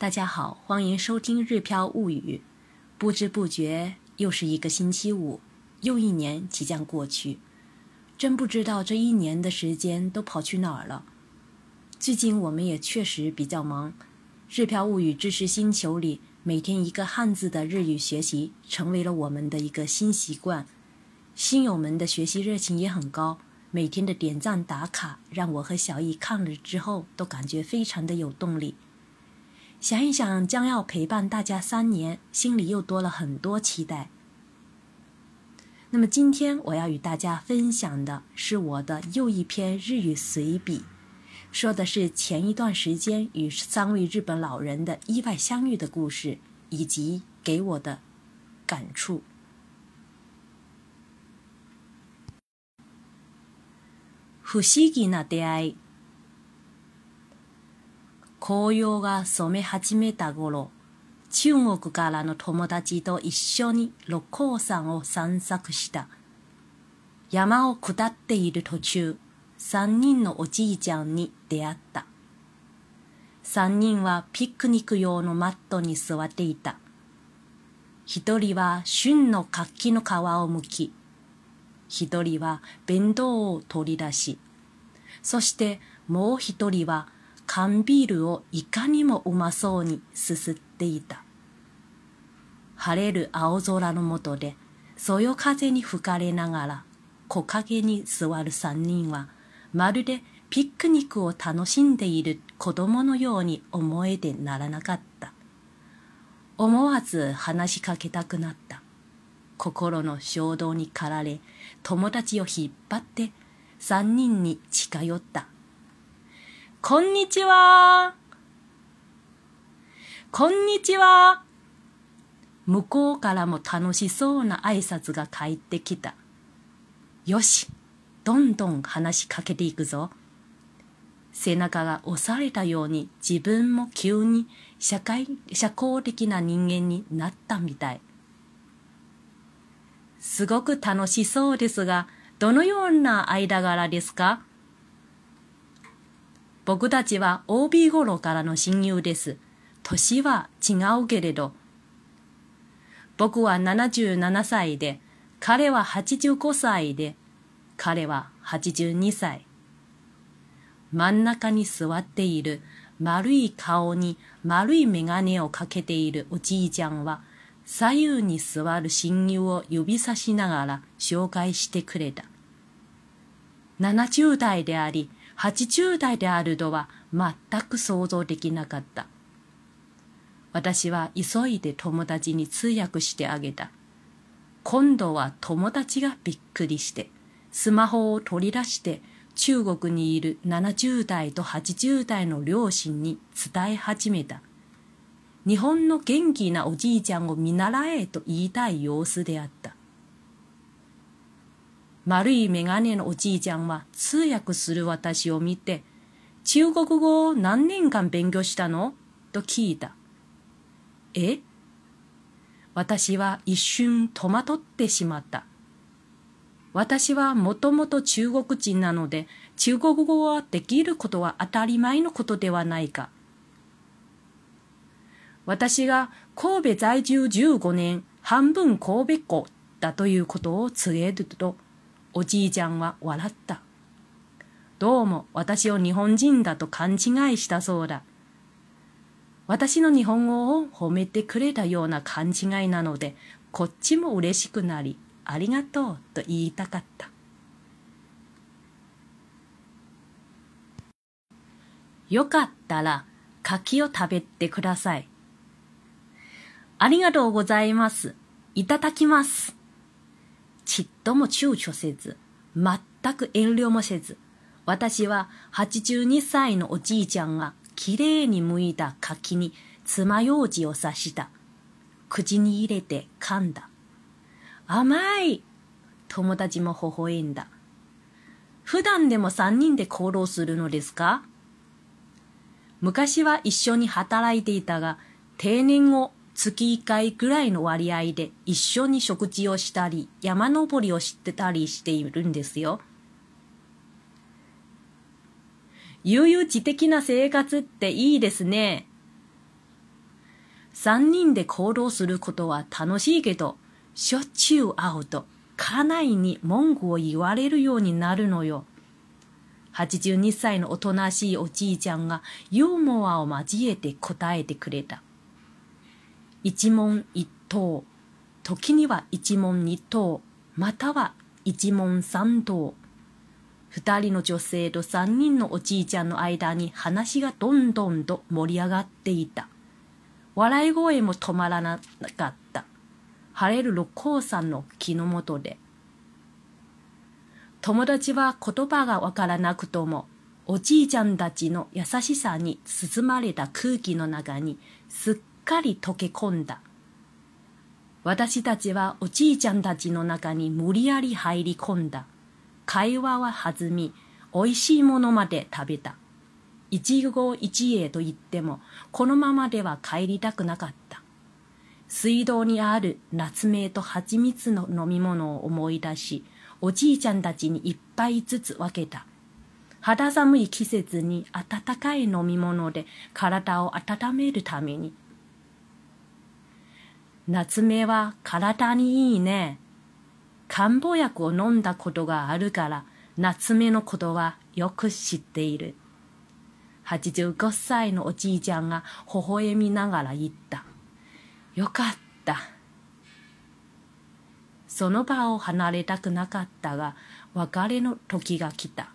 大家好，欢迎收听《日飘物语》。不知不觉又是一个星期五，又一年即将过去，真不知道这一年的时间都跑去哪儿了。最近我们也确实比较忙，《日飘物语》知识星球里每天一个汉字的日语学习成为了我们的一个新习惯。新友们的学习热情也很高，每天的点赞打卡让我和小易看了之后都感觉非常的有动力。想一想，将要陪伴大家三年，心里又多了很多期待。那么今天我要与大家分享的是我的又一篇日语随笔，说的是前一段时间与三位日本老人的意外相遇的故事，以及给我的感触。不思議な出会い。紅葉が染め始めた頃、中国からの友達と一緒に六甲山を散策した。山を下っている途中、三人のおじいちゃんに出会った。三人はピクニック用のマットに座っていた。一人は旬の活気の皮を剥き、一人は弁当を取り出し、そしてもう一人は缶ビールをいかにもうまそうにすすっていた。晴れる青空の下で、そよ風に吹かれながら、木陰に座る三人は、まるでピクニックを楽しんでいる子供のように思えてならなかった。思わず話しかけたくなった。心の衝動に駆られ、友達を引っ張って三人に近寄った。こんにちは。こんにちは。向こうからも楽しそうな挨拶が返ってきた。よし、どんどん話しかけていくぞ。背中が押されたように自分も急に社会、社交的な人間になったみたい。すごく楽しそうですが、どのような間柄ですか？僕たちは OB 頃からの親友です。年は違うけれど。僕は77歳で、彼は85歳で、彼は82歳。真ん中に座っている丸い顔に丸い眼鏡をかけているおじいちゃんは、左右に座る親友を指さしながら紹介してくれた。70代であり、80代であるとは全く想像できなかった。私は急いで友達に通訳してあげた。今度は友達がびっくりして、スマホを取り出して中国にいる70代と80代の両親に伝え始めた。日本の元気なおじいちゃんを見習えと言いたい様子であった。丸い眼鏡のおじいちゃんは通訳する私を見て、中国語を何年間勉強したの？と聞いた。え？私は一瞬戸惑ってしまった。私はもともと中国人なので、中国語はできることは当たり前のことではないか。私が神戸在住15年、半分神戸っ子だということを告げると、おじいちゃんは笑った。どうも私を日本人だと勘違いしたそうだ。私の日本語を褒めてくれたような勘違いなので、こっちも嬉しくなり、ありがとうと言いたかった。よかったら柿を食べてください。ありがとうございます。いただきます。ちっとも躊躇せず、全く遠慮もせず、私は82歳のおじいちゃんがきれいに剥いた柿に爪楊枝を刺した。口に入れて噛んだ。甘い友達も微笑んだ。普段でも三人で行動するのですか？昔は一緒に働いていたが、定年後月1回ぐらいの割合で一緒に食事をしたり、山登りをしてたりしているんですよ。悠々自適な生活っていいですね。三人で行動することは楽しいけど、しょっちゅう会うと、家内に文句を言われるようになるのよ。82歳のおとなしいおじいちゃんがユーモアを交えて答えてくれた。一問一答、時には一問二答、または一問三答。二人の女性と三人のおじいちゃんの間に話がどんどんと盛り上がっていた。笑い声も止まらなかった。晴れる六甲山の木の下で。友達は言葉がわからなくとも、おじいちゃんたちの優しさに包まれた空気の中にすっかり溶け込んだ。私たちはおじいちゃんたちの中に無理やり入り込んだ。会話は弾み、美味しいものまで食べた。一期一会と言っても、このままでは帰りたくなかった。水道にある夏目と蜂蜜の飲み物を思い出し、おじいちゃんたちに一杯ずつ分けた。肌寒い季節に温かい飲み物で体を温めるために。夏目は体にいいね。漢方薬を飲んだことがあるから夏目のことはよく知っている。85歳のおじいちゃんが微笑みながら言った。よかった。その場を離れたくなかったが、別れの時が来た。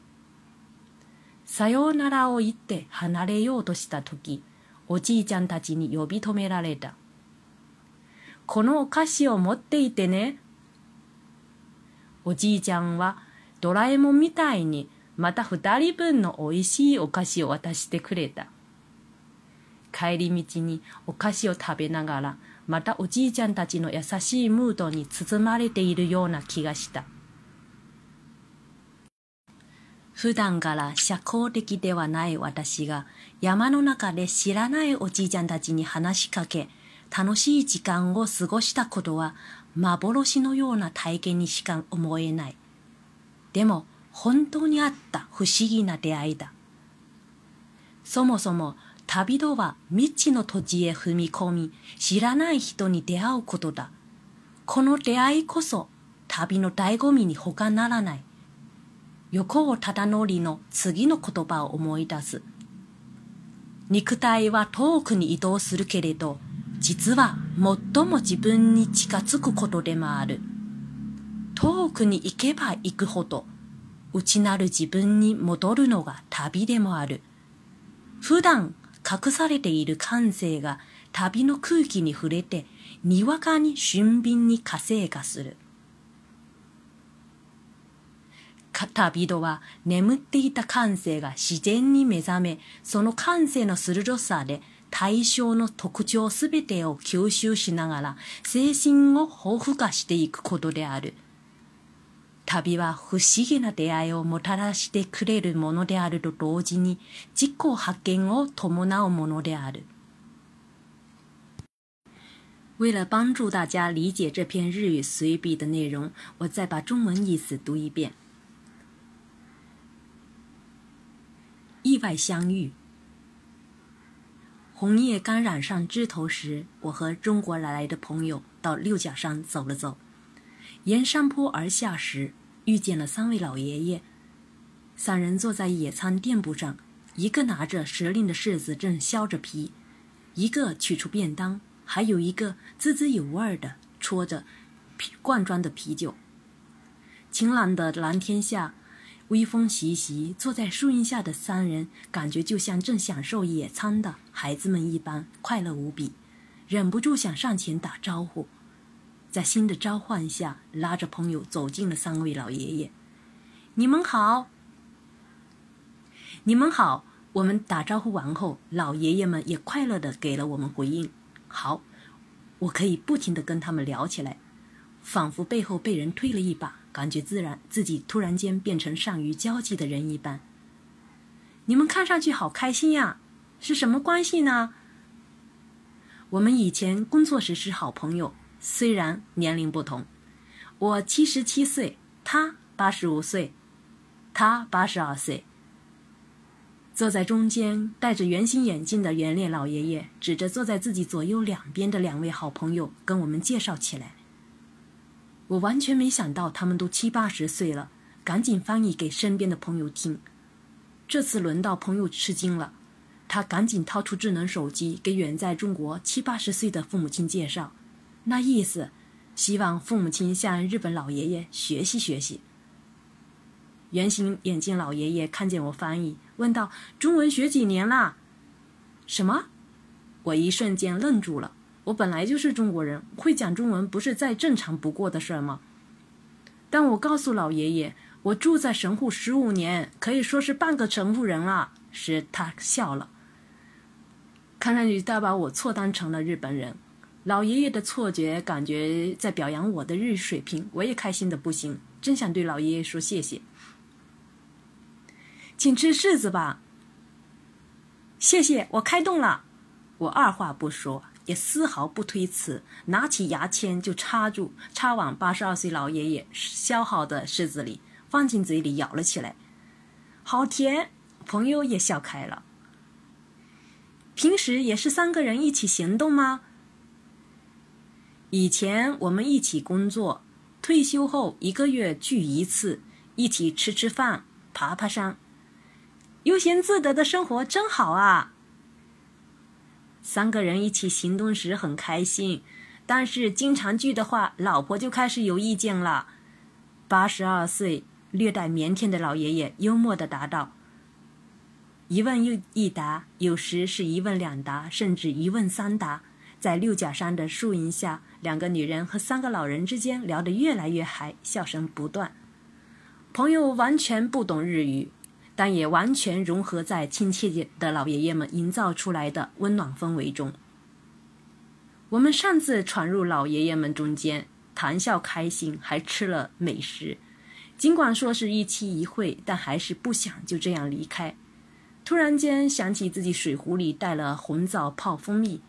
さようならを言って離れようとした時、おじいちゃんたちに呼び止められた。このお菓子を持っていてね。おじいちゃんはドラえもんみたいにまた二人分のおいしいお菓子を渡してくれた。帰り道にお菓子を食べながら、またおじいちゃんたちの優しいムードに包まれているような気がした。普段から社交的ではない私が山の中で知らないおじいちゃんたちに話しかけ、楽しい時間を過ごしたことは幻のような体験にしか思えない。でも本当にあった不思議な出会いだ。そもそも旅とは未知の土地へ踏み込み、知らない人に出会うことだ。この出会いこそ旅の醍醐味に他ならない。横尾忠則の次の言葉を思い出す。肉体は遠くに移動するけれど、実は最も自分に近づくことでもある。遠くに行けば行くほど、内なる自分に戻るのが旅でもある。普段隠されている感性が旅の空気に触れて、にわかに俊敏に活性化する。旅人は眠っていた感性が自然に目覚め、その感性の鋭さで対象の特徴すべてを吸収しながら精神を豊富化していくことである。旅は不思議な出会いをもたらしてくれるものであると同時に自己発見を伴うものである。为了帮助大家理解这篇日语随笔的内容，我再把中文意思读一遍。意外相遇，红叶刚染上枝头时，我和中国来的朋友到六甲山走了走。沿山坡而下时，遇见了三位老爷爷。三人坐在野餐垫布上，一个拿着时令的柿子正削着皮，一个取出便当，还有一个滋滋有味的戳着罐装的啤酒。晴朗的蓝天下，微风习习，坐在树荫下的三人，感觉就像正享受野餐的孩子们一般，快乐无比，忍不住想上前打招呼。在新的召唤下，拉着朋友走进了三位老爷爷。你们好，你们好。我们打招呼完后，老爷爷们也快乐的给了我们回应。好，我可以不停的跟他们聊起来，仿佛背后被人推了一把，感觉自然，自己突然间变成善于交际的人一般。你们看上去好开心呀，是什么关系呢？我们以前工作时是好朋友。虽然年龄不同，我七十七岁，他八十五岁，他八十二岁。坐在中间戴着圆形眼镜的圆脸老爷爷指着坐在自己左右两边的两位好朋友，跟我们介绍起来。我完全没想到他们都七八十岁了，赶紧翻译给身边的朋友听。这次轮到朋友吃惊了，他赶紧掏出智能手机给远在中国七八十岁的父母亲介绍，那意思，希望父母亲向日本老爷爷学习学习。圆形眼镜老爷爷看见我翻译，问道：“中文学几年啦？”什么？我一瞬间愣住了。我本来就是中国人，会讲中文不是再正常不过的事儿吗？但我告诉老爷爷，我住在神户十五年，可以说是半个神户人了。时，他笑了，看上去他把我错当成了日本人。老爷爷的错觉感觉在表扬我的日语水平，我也开心的不行，真想对老爷爷说谢谢。请吃柿子吧。谢谢，我开动了。我二话不说，也丝毫不推辞，拿起牙签就插住，插往八十二岁老爷爷削好的柿子里，放进嘴里咬了起来。好甜，朋友也笑开了。平时也是三个人一起行动吗？以前我们一起工作，退休后一个月聚一次，一起吃吃饭，爬爬山。悠闲自得的生活真好啊！三个人一起行动时很开心，但是经常聚的话，老婆就开始有意见了。八十二岁、略带腼腆的老爷爷幽默的答道：“一问又一答，有时是一问两答，甚至一问三答。在六甲山的树荫下，两个女人和三个老人之间聊得越来越嗨，笑声不断。朋友完全不懂日语。”但也完全融合在亲切的老爷爷们营造出来的温暖氛围中。我们擅自闯入老爷爷们中间，谈笑开心，还吃了美食。尽管说是一期一会，但还是不想就这样离开。突然间想起自己水壶里带了红枣泡蜂蜜，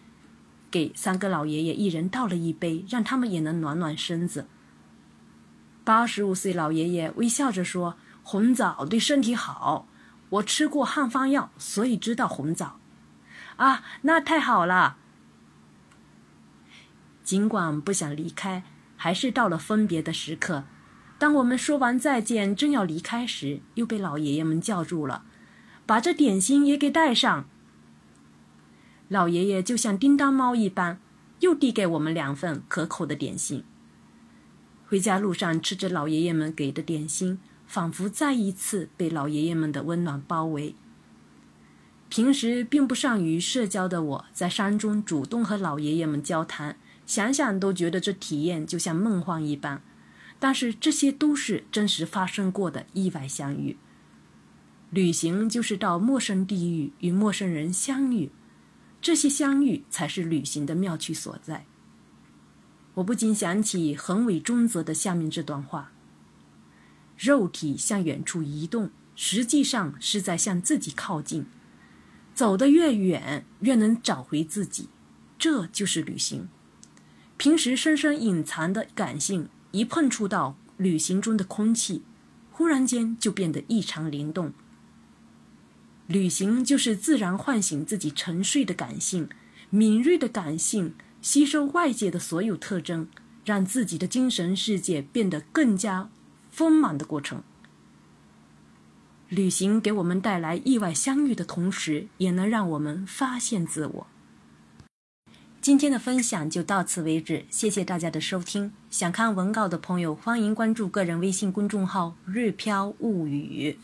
给三个老爷爷一人倒了一杯，让他们也能暖暖身子。八十五岁老爷爷微笑着说。红枣对身体好，我吃过汉方药，所以知道红枣。啊，那太好了！尽管不想离开，还是到了分别的时刻。当我们说完再见，正要离开时，又被老爷爷们叫住了，把这点心也给带上。老爷爷就像叮当猫一般，又递给我们两份可口的点心。回家路上吃着老爷爷们给的点心。仿佛再一次被老爷爷们的温暖包围。平时并不善于社交的我，在山中主动和老爷爷们交谈，想想都觉得这体验就像梦幻一般。但是这些都是真实发生过的意外相遇。旅行就是到陌生地域与陌生人相遇，这些相遇才是旅行的妙趣所在。我不禁想起横尾中则的下面这段话。肉体向远处移动，实际上是在向自己靠近。走得越远，越能找回自己，这就是旅行。平时深深隐藏的感性，一碰触到旅行中的空气，忽然间就变得异常灵动。旅行就是自然唤醒自己沉睡的感性，敏锐的感性吸收外界的所有特征，让自己的精神世界变得更加。丰满的过程，旅行给我们带来意外相遇的同时，也能让我们发现自我。今天的分享就到此为止，谢谢大家的收听。想看文稿的朋友，欢迎关注个人微信公众号“日飘物语”。